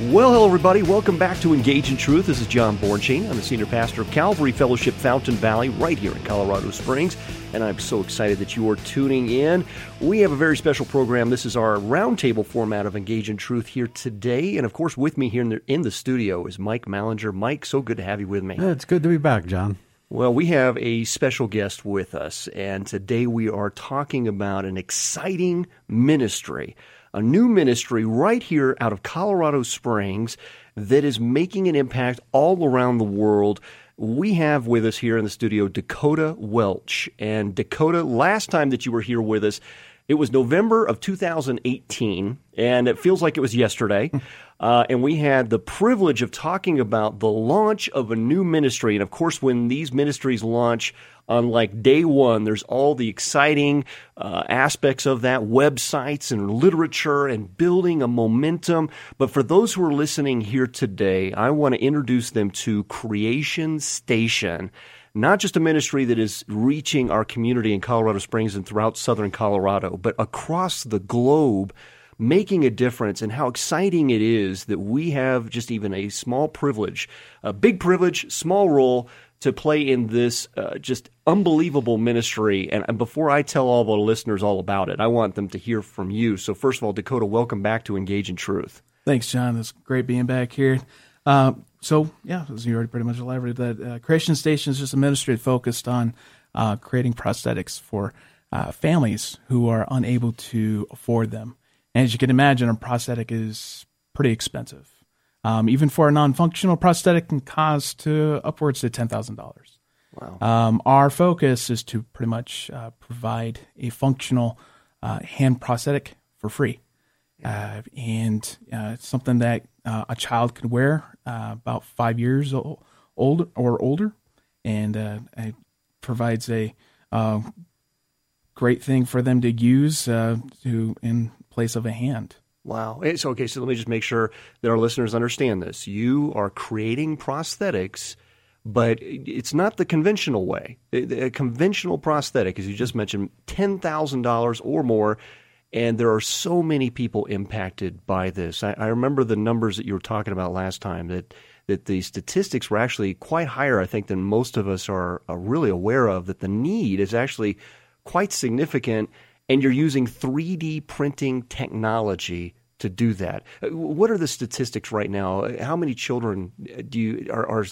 Well, hello, everybody. Welcome back to Engage in Truth. This is John Bornschein. I'm the senior pastor of Calvary Fellowship Fountain Valley, right here in Colorado Springs, and I'm so excited that you are tuning in. We have a very special program. This is our roundtable format of Engage in Truth here today, and of course, with me here in the, in the studio is Mike Mallinger. Mike, so good to have you with me. It's good to be back, John. Well, we have a special guest with us, and today we are talking about an exciting ministry a new ministry right here out of Colorado Springs that is making an impact all around the world. We have with us here in the studio Dakota Welch. And Dakota, last time that you were here with us, it was November of 2018, and it feels like it was yesterday. Uh, and we had the privilege of talking about the launch of a new ministry. And of course, when these ministries launch on like day one, there's all the exciting uh, aspects of that websites and literature and building a momentum. But for those who are listening here today, I want to introduce them to Creation Station not just a ministry that is reaching our community in Colorado Springs and throughout southern Colorado, but across the globe making a difference and how exciting it is that we have just even a small privilege, a big privilege, small role to play in this uh, just unbelievable ministry. And, and, before I tell all the listeners all about it, I want them to hear from you. So, first of all, Dakota, welcome back to Engage in Truth. Thanks, John. It's great being back here. Uh, so, yeah, as you already pretty much elaborated, that uh, Creation Station is just a ministry focused on uh, creating prosthetics for uh, families who are unable to afford them. And as you can imagine, a prosthetic is pretty expensive. Um, even for a non-functional prosthetic can cost to upwards to ten thousand dollars. Wow. Um, our focus is to pretty much uh, provide a functional uh, hand prosthetic for free, yeah. uh, and uh, something that uh, a child could wear uh, about five years old, or older, and uh, it provides a um, great thing for them to use uh, to in place of a hand. Wow. Eh, so, okay, so let me just make sure that our listeners understand this. You are creating prosthetics, but it's not the conventional way. Eh, a conventional prosthetic, as you just mentioned, $10,000 or more. And there are so many people impacted by this. I, I remember the numbers that you were talking about last time that that the statistics were actually quite higher, I think, than most of us are, really aware of. That the need is actually quite significant and you're using 3D printing technology to do that. Uh, what are the statistics right now? How many children do you are, are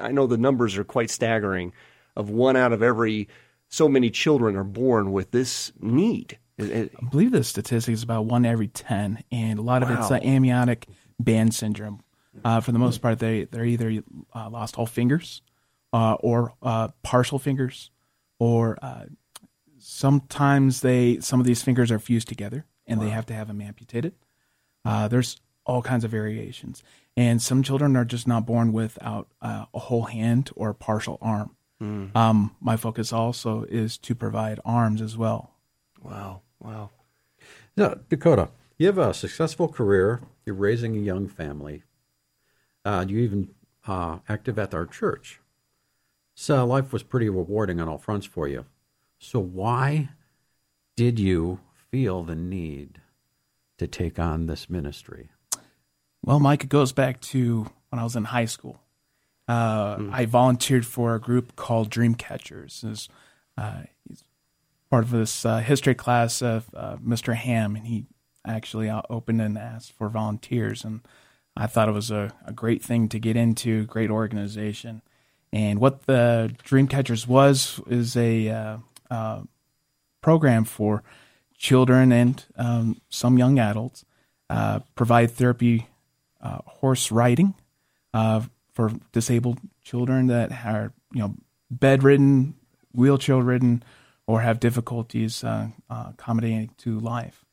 I know the numbers are quite staggering of one out of every so many children are born with this need. I believe the statistic is about one every 10 and a lot of wow. it's uh, amniotic band syndrome. Uh, for the most part, they, they're either uh, lost all fingers uh, or uh, partial fingers or uh, sometimes they some of these fingers are fused together and wow. they have to have them amputated. Uh, there's all kinds of variations, and some children are just not born without uh, a whole hand or a partial arm. Mm. Um, my focus also is to provide arms as well. Wow, wow. Now, Dakota, you have a successful career. You're raising a young family. Uh, you're even uh, active at our church. So life was pretty rewarding on all fronts for you. So, why did you feel the need to take on this ministry? Well, Mike, it goes back to when I was in high school. Uh, mm. I volunteered for a group called Dream Catchers. Is uh, he's part of this uh, history class of uh, Mr. Ham, and he actually uh, opened and asked for volunteers, and I thought it was a, a great thing to get into, great organization. And what the Dream Catchers was is a uh, uh, program for children and um, some young adults. Uh, provide therapy, horse riding for disabled children that are you know bedridden, wheelchair ridden, or have difficulties uh, accommodating to life.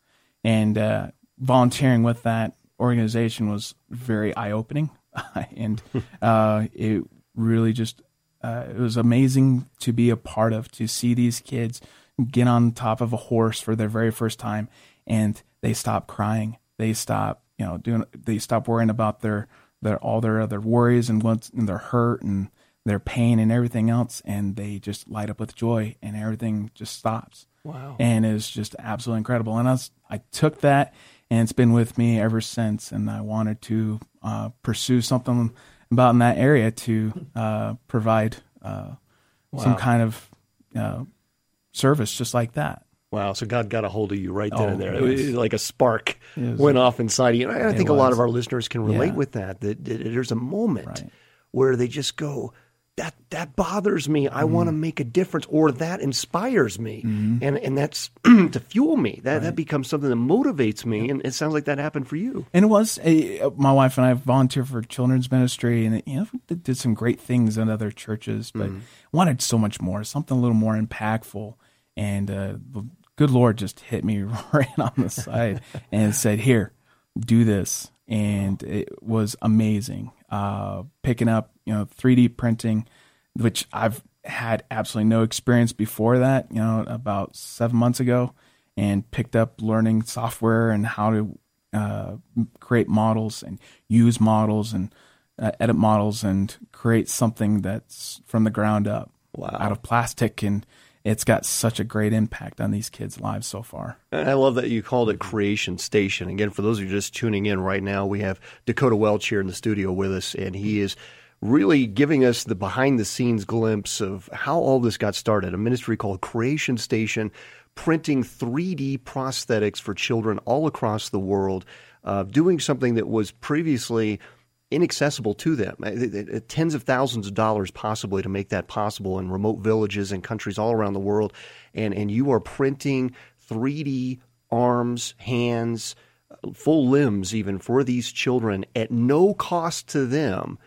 And volunteering with that organization was very eye opening, and it really just uh, it was amazing to be a part of, to see these kids get on top of a horse for their very first time and they stop crying. They stop, you know, doing, they stop worrying about their, their, all their other worries and what's, and their hurt and their pain and everything else, and they just light up with joy, and everything just stops. Wow. And it's just absolutely incredible. And I, was, I took that, and it's been with me ever since. And I wanted to uh, pursue something about in that area to uh, provide uh, some kind of uh, service just like that. Wow, so God got a hold of you right then Oh, and there. yes. It was like a spark was- went off inside of you. And I think a lot of our listeners can relate Yeah. with that, that. that There's a moment Right. where they just go, that that bothers me. I want Mm-hmm. to make a difference, or that inspires me, and and that's to fuel me. That that becomes something that motivates me. And it sounds like that happened for you. And it was a, my wife and I volunteered for children's ministry, and you know did some great things in other churches, but wanted so much more, something a little more impactful. And uh, the good Lord just hit me right on the side and said, "Here, do this," and it was amazing. Uh, picking up, you know, 3D printing, which I've had absolutely no experience before that. You know, about seven months ago, and picked up learning software and how to uh, create models and use models and uh, edit models and create something that's from the ground up Wow. out of plastic and it's got such a great impact on these kids' lives so far. And I love that you called it Creation Station. Again, for those of you just tuning in right now, we have Dakota Welch here in the studio with us, and he is really giving us the behind the scenes glimpse of how all this got started. A ministry called Creation Station, printing 3D prosthetics for children all across the world, uh, doing something that was previously inaccessible to them. Uh, uh, Tens of thousands of dollars possibly to make that possible in remote villages and countries all around the world. And, and you are printing 3D arms, hands, uh, full limbs even for these children at no cost to them.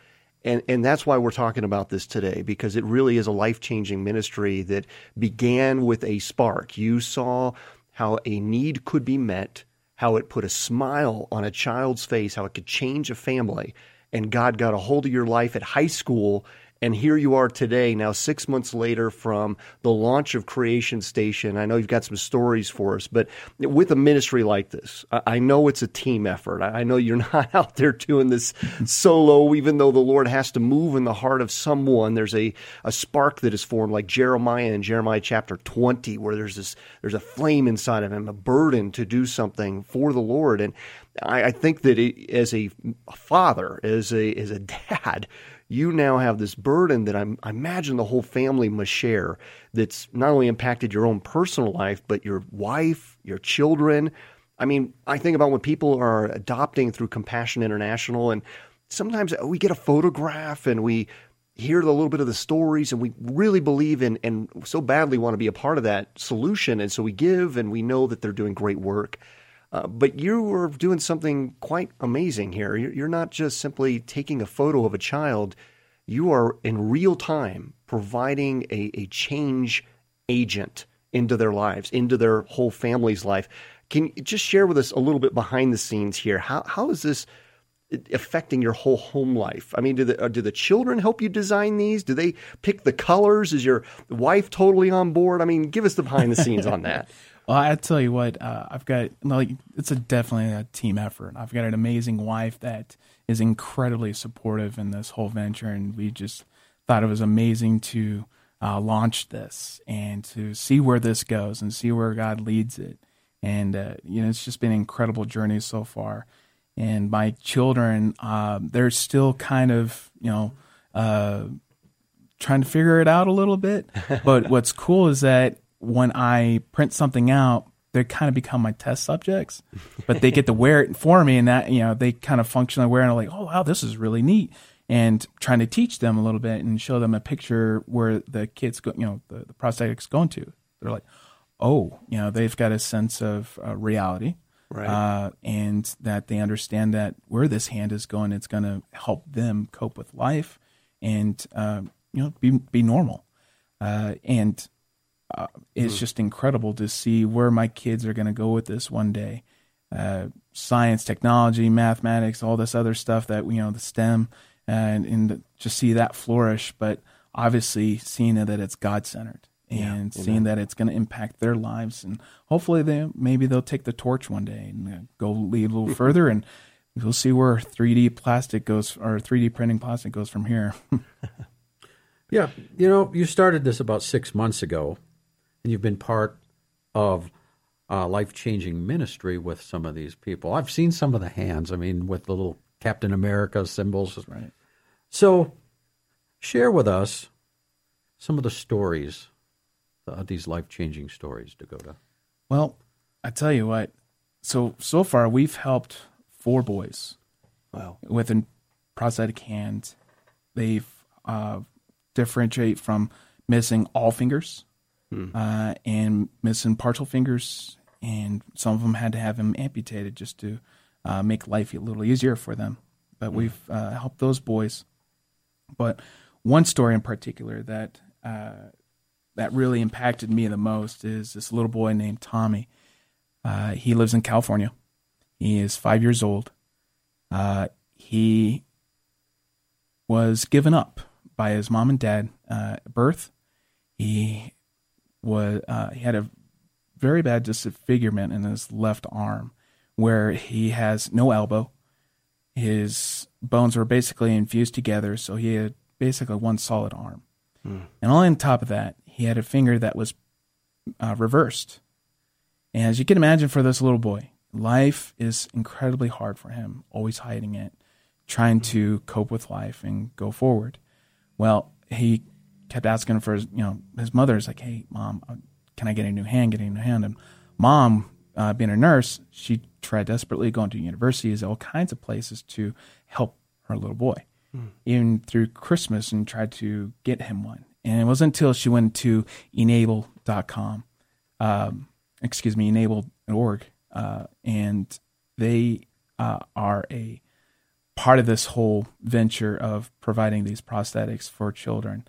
And, and that's why we're talking about this today, because it really is a life changing ministry that began with a spark. You saw how a need could be met, how it put a smile on a child's face, how it could change a family. And God got a hold of your life at high school. And here you are today, now six months later from the launch of Creation Station. I know you've got some stories for us, but with a ministry like this, I know it's a team effort. I I know you're not out there doing this solo, even though the Lord has to move in the heart of someone. There's a, a spark that is formed, like Jeremiah in Jeremiah chapter 20, where there's this there's a flame inside of him, a burden to do something for the Lord. And I, I think that it, as a father, as a as a dad, you now have this burden that I'm, I imagine the whole family must share that's not only impacted your own personal life, but your wife, your children. I mean, I think about when people are adopting through Compassion International, and sometimes we get a photograph and we hear a little bit of the stories, and we really believe in and so badly want to be a part of that solution. And so we give, and we know that they're doing great work. Uh, but you are doing something quite amazing here. You're not just simply taking a photo of a child. You are in real time providing a, a change agent into their lives, into their whole family's life. Can you just share with us a little bit behind the scenes here? How how is this affecting your whole home life? I mean, do the uh, do the children help you design these? Do they pick the colors? Is your wife totally on board? I mean, give us the behind the scenes on that. Well, I tell you what, uh, I've got like it's a definitely a team effort. I've got an amazing wife that is incredibly supportive in this whole venture, and we just thought it was amazing to uh, launch this and to see where this goes and see where God leads it. And uh, you know, it's just been an incredible journey so far. And my children, uh, they're still kind of you know. Uh, trying to figure it out a little bit. But what's cool is that when I print something out, they kind of become my test subjects, but they get to wear it for me, and that you know they kind of functionally wear it. And I'm like, oh wow, this is really neat. And trying to teach them a little bit and show them a picture where the kids go, you know, the, the prosthetics going to. They're like, oh, you know, they've got a sense of uh, reality, Right. uh, and that they understand that where this hand is going, it's going to help them cope with life and uh, you know be be normal. Uh, and uh, it's just incredible to see where my kids are going to go with this one day. Uh, science, technology, mathematics, all this other stuff that you know, the STEM, and and just see that flourish. But obviously, seeing that it's God centered and seeing that it's going to impact their lives, and hopefully, they maybe they'll take the torch one day and uh, go lead a little further, and we'll see where 3D plastic goes or 3D printing plastic goes from here. Yeah, you know, you started this about six months ago, and you've been part of uh, life changing ministry with some of these people. I've seen some of the hands. I mean, with the little Captain America symbols. Right. So, share with us some of the stories, uh, these life changing stories, Dakota. Well, I tell you what. So so far we've helped four boys Wow. with a prosthetic hand. They've uh, differentiate from missing all fingers uh, and missing partial fingers, and some of them had to have them amputated just to uh, make life a little easier for them. But we've uh, helped those boys. But one story in particular that uh, that really impacted me the most is this little boy named Tommy. Uh, he lives in California. He is five years old. Uh, he was given up by his mom and dad uh, at birth. He was uh, he had a very bad disfigurement in his left arm, where he has no elbow. His bones were basically infused together, so he had basically one solid arm. And on top of that, he had a finger that was uh, reversed. And as you can imagine, for this little boy, life is incredibly hard for him, always hiding it, trying to cope with life and go forward. Well, he kept asking for his, you know, his mother's like, "Hey, mom, uh, can I get a new hand? Get a new hand?" And mom, uh, being a nurse, she tried desperately going to universities, all kinds of places to help her little boy, even through Christmas, and tried to get him one. And it wasn't until she went to enable.com, um, excuse me, enable.org, uh, and they uh, are a part of this whole venture of providing these prosthetics for children.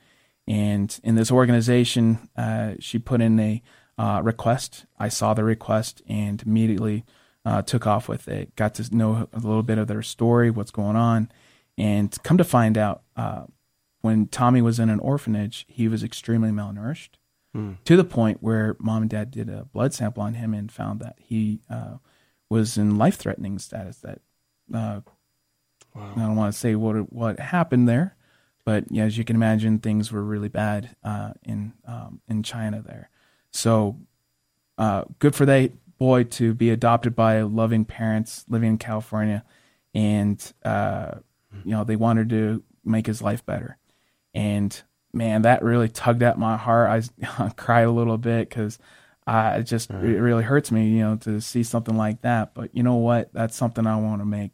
And in this organization, uh, she put in a uh, request. I saw the request and immediately uh, took off with it. Got to know a little bit of their story, what's going on, and come to find out, uh, when Tommy was in an orphanage, he was extremely malnourished to the point where mom and dad did a blood sample on him and found that he uh, was in life-threatening status. That uh, I don't want to say what what happened there, but yeah, as you can imagine, things were really bad uh, in um, in China there. So uh, good for that boy to be adopted by loving parents living in California, and uh, you know they wanted to make his life better. And man, that really tugged at my heart. I, cried a little bit because uh, it just it really hurts me, you know, to see something like that. But you know what? That's something I want to make.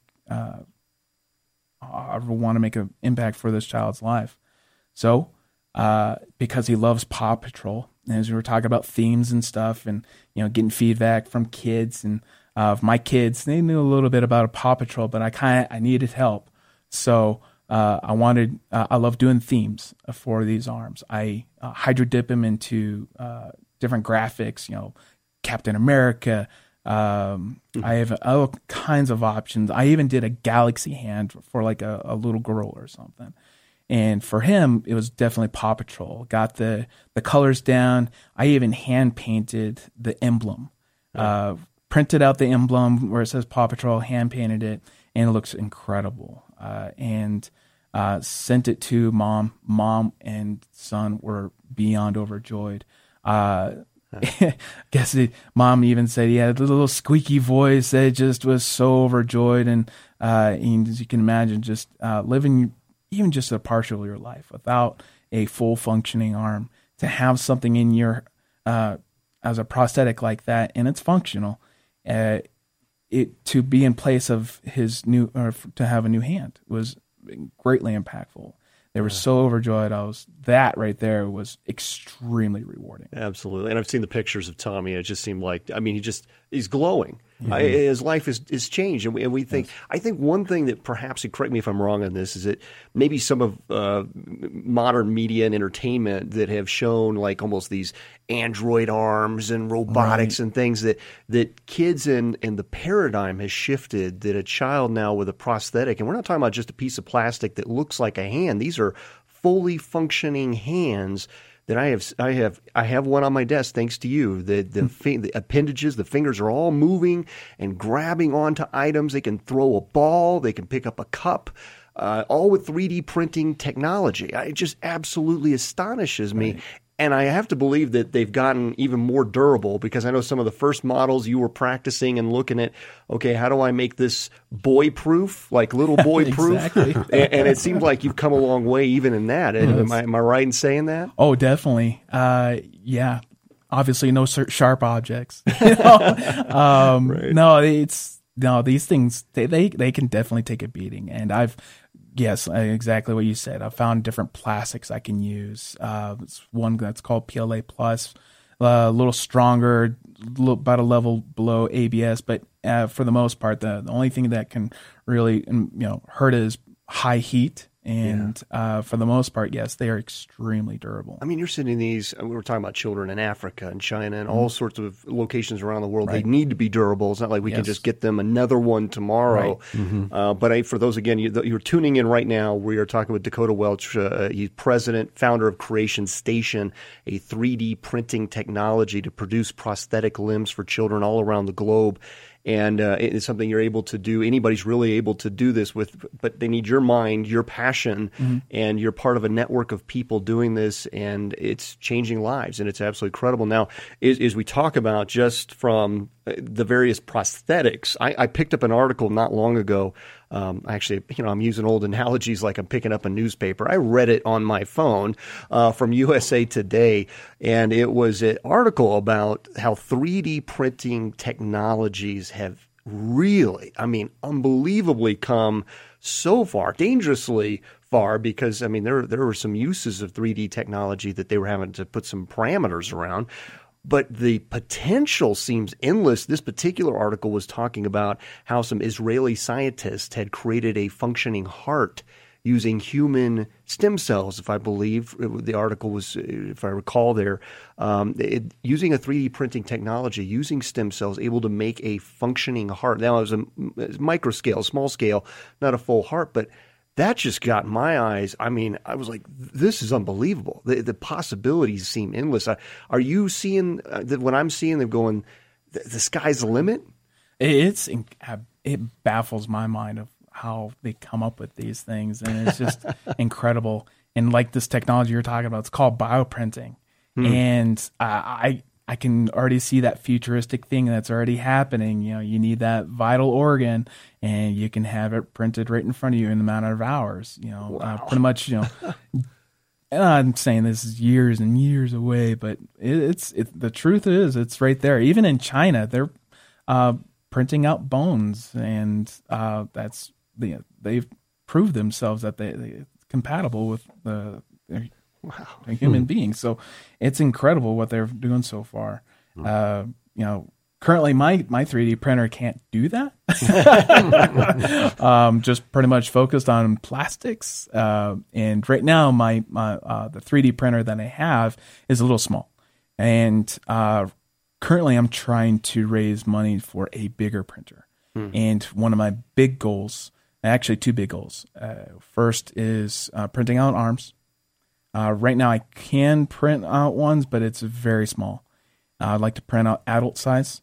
Uh, I want to make an impact for this child's life. So, uh, because he loves Paw Patrol, and as we were talking about themes and stuff, and you know, getting feedback from kids and uh, my kids, they knew a little bit about Paw Patrol, but I kind of I needed help. So uh, I wanted, uh, I love doing themes for these arms. I uh, hydro dip them into uh, different graphics, you know, Captain America. Um, I have all kinds of options. I even did a galaxy hand for like a, a little girl or something. And for him, it was definitely Paw Patrol. Got the the colors down. I even hand painted the emblem. Uh, printed out the emblem where it says Paw Patrol, hand painted it, and it looks incredible. Uh, and uh, sent it to mom. Mom and son were beyond overjoyed. Uh, guess it, mom even said he had a little squeaky voice that just was so overjoyed. And, uh, and as you can imagine, just uh, living even just a partial of your life without a full functioning arm, to have something in your uh, as a prosthetic like that and it's functional, uh, it to be in place of his new or to have a new hand was greatly impactful. They were so overjoyed. I was that right there was extremely rewarding. Absolutely, and I've seen the pictures of Tommy. It just seemed like I mean, he just he's glowing. I, his life is is changed, and we, and we think. I think one thing that perhaps, and correct me if I'm wrong on this, is that maybe some of uh, modern media and entertainment that have shown like almost these android arms and robotics and things that that kids and and the paradigm has shifted. That a child now with a prosthetic, and we're not talking about just a piece of plastic that looks like a hand. These are fully functioning hands that I have I have I have one on my desk thanks to you. The the, fi- the appendages, the fingers are all moving and grabbing onto items. They can throw a ball, they can pick up a cup. uh, all with 3D printing technology. It just absolutely astonishes me. Right. And I have to believe that they've gotten even more durable because I know some of the first models you were practicing and looking at, okay, how do I make this boy proof, like little boy proof? and, and, it seems like you've come a long way even in that. Yes. Am, I, am I right in saying that? Oh, definitely. Uh, yeah. Obviously, no sharp objects. um, right. No, it's no these things. They, they they can definitely take a beating, and I've Yes, exactly what you said. I found different plastics I can use. Uh, it's one that's called PLA Plus, uh, a little stronger, little, about a level below ABS, but uh, for the most part, the, the only thing that can really you know hurt is high heat and yeah. uh, for the most part, yes, they are extremely durable. I mean, you're sending these. Uh, we were talking about children in Africa and China and mm-hmm. all sorts of locations around the world. Right. They need to be durable. It's not like we yes. can just get them another one tomorrow. Right. Mm-hmm. Uh, but I, for those again, you, are tuning in right now. We are talking with Dakota Welch. Uh, he's president, founder of Creation Station, a 3D printing technology to produce prosthetic limbs for children all around the globe and uh, it's something you're able to do. Anybody's really able to do this with, but they need your mind, your passion, mm-hmm. and you're part of a network of people doing this, and it's changing lives, and it's absolutely incredible. Now, as, as we talk about just from uh, the various prosthetics, I, I picked up an article not long ago um, actually, you know, I'm using old analogies like I'm picking up a newspaper. I read it on my phone uh, from USA Today, and it was an article about how 3D printing technologies have really, I mean, unbelievably come so far, dangerously far, because I mean, there there were some uses of 3D technology that they were having to put some parameters around but the potential seems endless. This particular article was talking about how some Israeli scientists had created a functioning heart using human stem cells, if I believe the article was, if I recall there, um, it, using a 3D printing technology, using stem cells, able to make a functioning heart. Now, it was a, micro scale, small scale, not a full heart, but that just got my eyes. I mean, I was like, this is unbelievable. The, the possibilities seem endless. Are you seeing uh, when I'm seeing them going, the, the sky's the limit? It's it baffles my mind of how they come up with these things, and it's just incredible. And like this technology you're talking about, it's called bioprinting, hmm. and I I can already see that futuristic thing that's already happening. You know, you need that vital organ, and you can have it printed right in front of you in a matter of hours. You know, uh, wow. uh, pretty much. You know, I'm saying this is years and years away, but it, it's it, the truth is it's right there. Even in China, they're uh, printing out bones, and uh, that's the they've proved themselves that they, they compatible with the wow. a human hmm. being. So it's incredible what they're doing so far. Hmm. Uh, you know, currently my my 3D printer can't do that. um, just pretty much focused on plastics. Uh, and right now, my my uh, the 3D printer that I have is a little small, and uh, currently I'm trying to raise money for a bigger printer. Hmm. And one of my big goals, actually two big goals. Uh, first is uh, printing out arms uh, right now, I can print out ones, but it's very small. Uh, I'd like to print out adult size,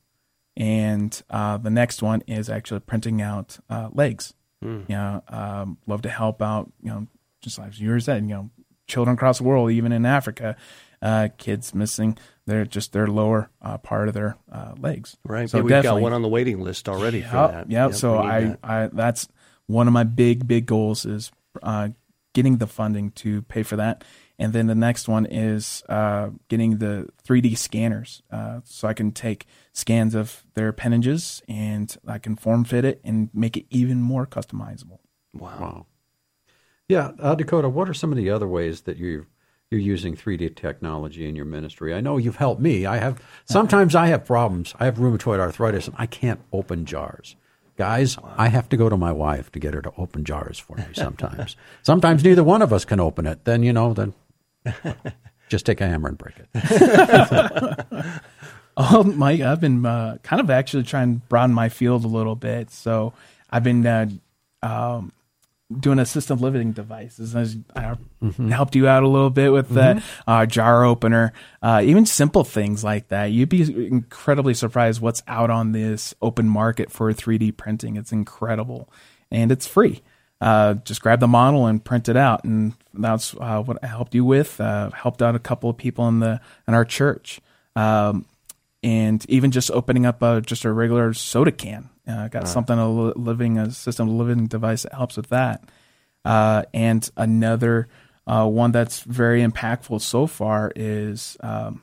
and uh, the next one is actually printing out uh, legs. Mm. You know, um, love to help out. You know, just like you said, you know, children across the world, even in Africa, uh, kids missing their just their lower uh, part of their legs. Right. So yeah, we've got one on the waiting list already yep, for that. Yeah. Yep, so I, that. I that's one of my big big goals is getting the funding to pay for that. And then the next one is uh, getting the 3D scanners, uh, so I can take scans of their appendages and I can form fit it and make it even more customizable. Wow. wow. Yeah, uh, Dakota, what are some of the other ways that you you're using 3D technology in your ministry? I know you've helped me. I have sometimes I have problems. I have rheumatoid arthritis and I can't open jars. Guys, I have to go to my wife to get her to open jars for me sometimes. sometimes neither one of us can open it. Then, you know, then just take a hammer and break it. oh, Mike, I've been uh, kind of actually trying to broaden my field a little bit. So I've been uh, um, doing assisted living devices. I, mm-hmm. helped you out a little bit with mm-hmm. the uh, jar opener, uh, even simple things like that. You'd be incredibly surprised what's out on this open market for 3D printing. It's incredible and it's free. uh, just grab the model and print it out, and that's uh, what I helped you with. Uh, helped out a couple of people in the in our church, um, and even just opening up a, just a regular soda can. Uh, got something a living a system, a living device that helps with that, uh, and another uh, one that's very impactful so far is um,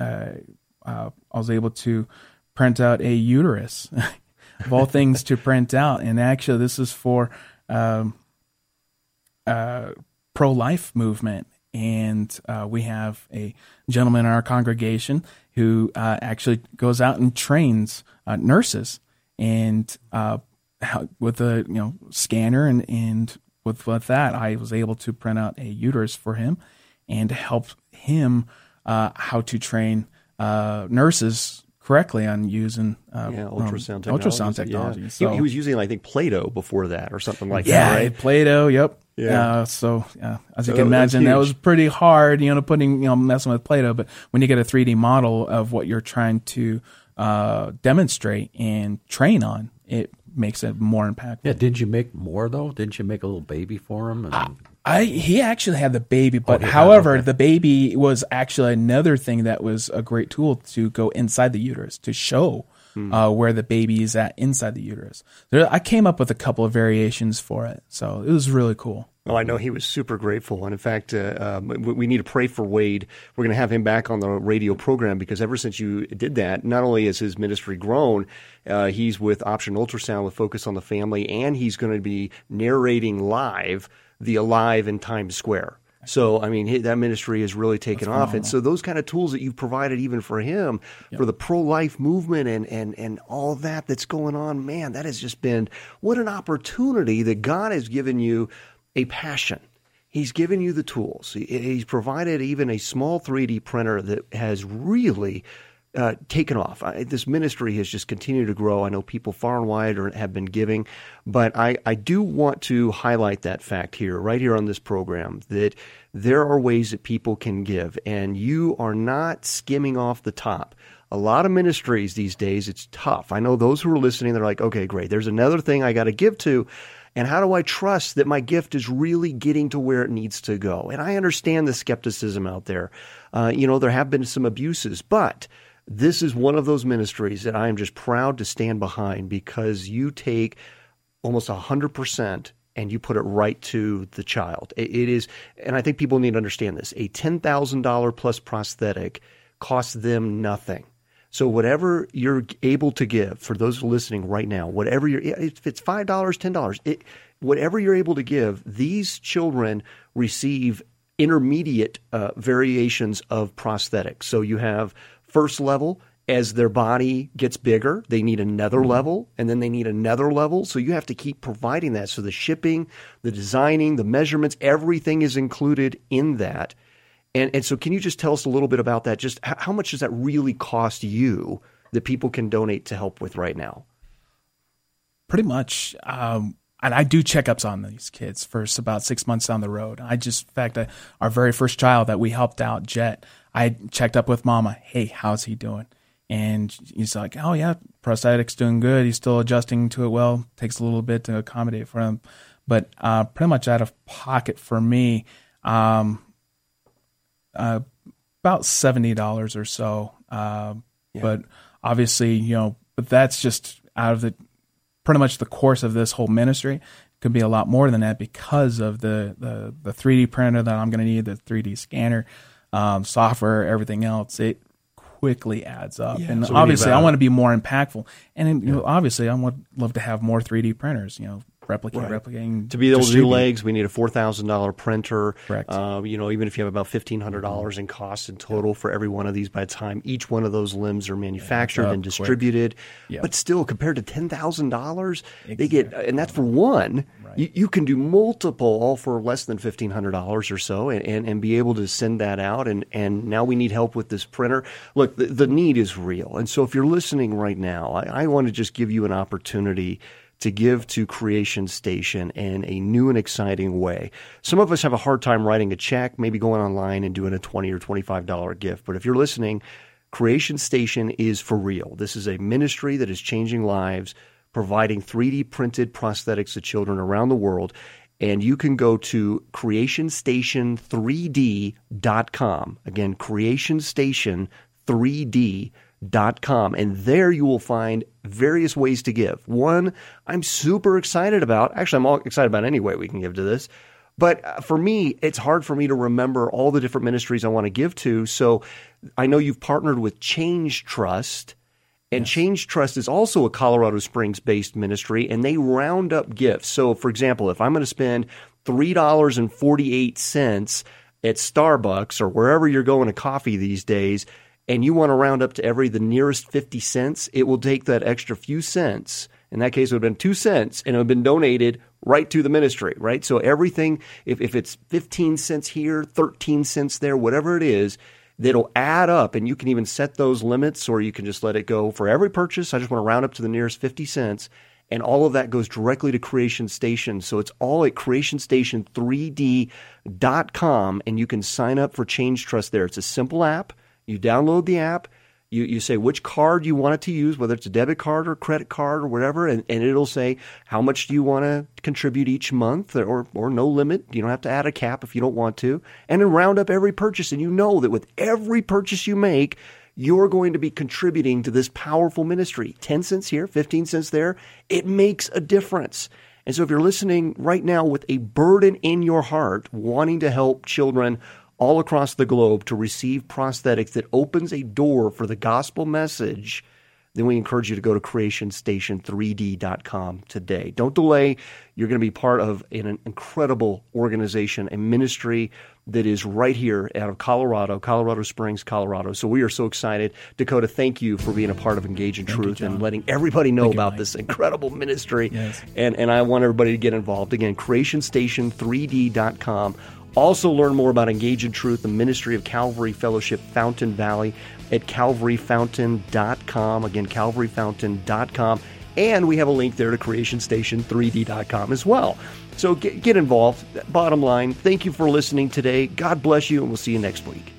I was able to print out a uterus. of all things to print out, and actually, this is for um, uh, pro life movement. And uh, we have a gentleman in our congregation who uh, actually goes out and trains uh, nurses and uh, with a you know scanner and, and with, with that I was able to print out a uterus for him and help him uh, how to train nurses correctly on using uh, yeah, ultrasound technology. Ultrasound technology. Yeah. So, he, he, was using, I think, Play-Doh before that, or something like yeah, that. Yeah, right? Play-Doh. Yep. Yeah. Uh, so yeah, as you can imagine, that was pretty hard. You know, putting you know messing with Play-Doh, but when you get a 3D model of what you're trying to uh, demonstrate and train on, it makes it more impactful. Yeah. Did you make more though? Didn't you make a little baby for him? And... I he actually had the baby, but oh, however, okay. the baby was actually another thing that was a great tool to go inside the uterus to show hmm. uh, where the baby is at inside the uterus. There, I came up with a couple of variations for it, so it was really cool. Well, I know he was super grateful, and in fact, uh, um, we need to pray for Wade. We're going to have him back on the radio program because ever since you did that, not only has his ministry grown, uh, he's with Option Ultrasound with Focus on the Family, and he's going to be narrating live the Alive in Times Square. So, I mean, that ministry has really taken off. And so, those kind of tools that you've provided, even for him, yep. for the pro life movement and, and, and all that that's going on, man, that has just been what an opportunity that God has given you a passion. He's given you the tools. He's provided even a small 3D printer that has really uh, taken off. I, this ministry has just continued to grow. I know people far and wide are, have been giving, but I, I do want to highlight that fact here, right here on this program, that there are ways that people can give, and you are not skimming off the top. A lot of ministries these days, it's tough. I know those who are listening, they're like, okay, great, there's another thing I got to give to. And how do I trust that my gift is really getting to where it needs to go? And I understand the skepticism out there. Uh, you know, there have been some abuses, but this is one of those ministries that I am just proud to stand behind because you take almost 100% and you put it right to the child. it is, and I think people need to understand this a $10,000 plus prosthetic costs them nothing. So whatever you're able to give for those listening right now, whatever you're, if it's five dollars, ten dollars, whatever you're able to give, these children receive intermediate uh, variations of prosthetics. So you have first level. As their body gets bigger, they need another mm-hmm. level and then they need another level. So you have to keep providing that. So the shipping, the designing, the measurements, everything is included in that. And, and so, can you just tell us a little bit about that? Just how much does that really cost you that people can donate to help with right now? Pretty much. Um, and I do checkups on these kids first about six months down the road. I just, in fact, I, our very first child that we helped out, Jet, I checked up with mama. Hey, how's he doing? And he's like, oh yeah, prosthetic's doing good. He's still adjusting to it well. Takes a little bit to accommodate for him, but uh, pretty much out of pocket for me, um, uh, about seventy dollars or so. Uh, yeah. But obviously, you know, but that's just out of the pretty much the course of this whole ministry. Could be a lot more than that because of the the the 3D printer that I'm going to need, the 3D scanner um, software, everything else, it quickly adds up. Yeah, and so obviously, I want to be more impactful. And you know, obviously, I would love to have more 3D printers. You know, replicate, right. replicating. To be able to do legs, we need a four thousand dollar printer. Correct. Uh, you know, even if you have about fifteen hundred dollars in costs in total for every one of these, by the time each one of those limbs are manufactured yeah, and distributed, yep. but still compared to ten thousand dollars, they get, and that's for one. Right. You, you, can do multiple, all for less than fifteen hundred dollars or so, and, and, and be able to send that out. And and now we need help with this printer. Look, the, the need is real, and so if you're listening right now, I, I want to just give you an opportunity to give to Creation Station in a new and exciting way. Some of us have a hard time writing a check, maybe going online and doing a 20 or $25 gift. But if you're listening, Creation Station is for real. This is a ministry that is changing lives providing 3D printed prosthetics to children around the world. And you can go to creationstation3d.com. Again, creationstation3d.com. Com, and there you will find various ways to give. One, I'm super excited about. Actually, I'm all excited about any way we can give to this. But uh, for me, it's hard for me to remember all the different ministries I want to give to. So I know you've partnered with Change Trust. And yes. Change Trust is also a Colorado Springs based ministry, and they round up gifts. So, for example, if I'm going to spend $3.48 at Starbucks or wherever you're going to coffee these days, and you want to round up to every the nearest 50 cents, it will take that extra few cents. In that case, it would have been two cents and it would have been donated right to the ministry, right? So everything, if, if it's 15 cents here, 13 cents there, whatever it is, that'll add up and you can even set those limits or you can just let it go for every purchase. I just want to round up to the nearest 50 cents. And all of that goes directly to Creation Station. So it's all at creationstation3d.com and you can sign up for Change Trust there. It's a simple app. You download the app you, you say which card you want it to use, whether it's a debit card or credit card or whatever, and, and it'll say how much do you want to contribute each month or, or no limit. You don't have to add a cap if you don't want to. And then round up every purchase. And you know that with every purchase you make, you're going to be contributing to this powerful ministry. 10 cents here, 15 cents there. It makes a difference. And so if you're listening right now with a burden in your heart, wanting to help children all across the globe to receive prosthetics that opens a door for the gospel message, then we encourage you to go to creationstation3d.com today. Don't delay. You're going to be part of an incredible organization, a ministry that is right here out of Colorado, Colorado Springs, Colorado. So we are so excited. Dakota, thank you for being a part of Engage in thank Truth you, and letting everybody know thank about you, this incredible ministry. Yes. And, and I want everybody to get involved. Again, creationstation3d.com. Also, learn more about Engage in Truth, the ministry of Calvary Fellowship Fountain Valley at calvaryfountain.com. Again, calvaryfountain.com. And we have a link there to creationstation3d.com as well. So get, get involved. Bottom line, thank you for listening today. God bless you, and we'll see you next week.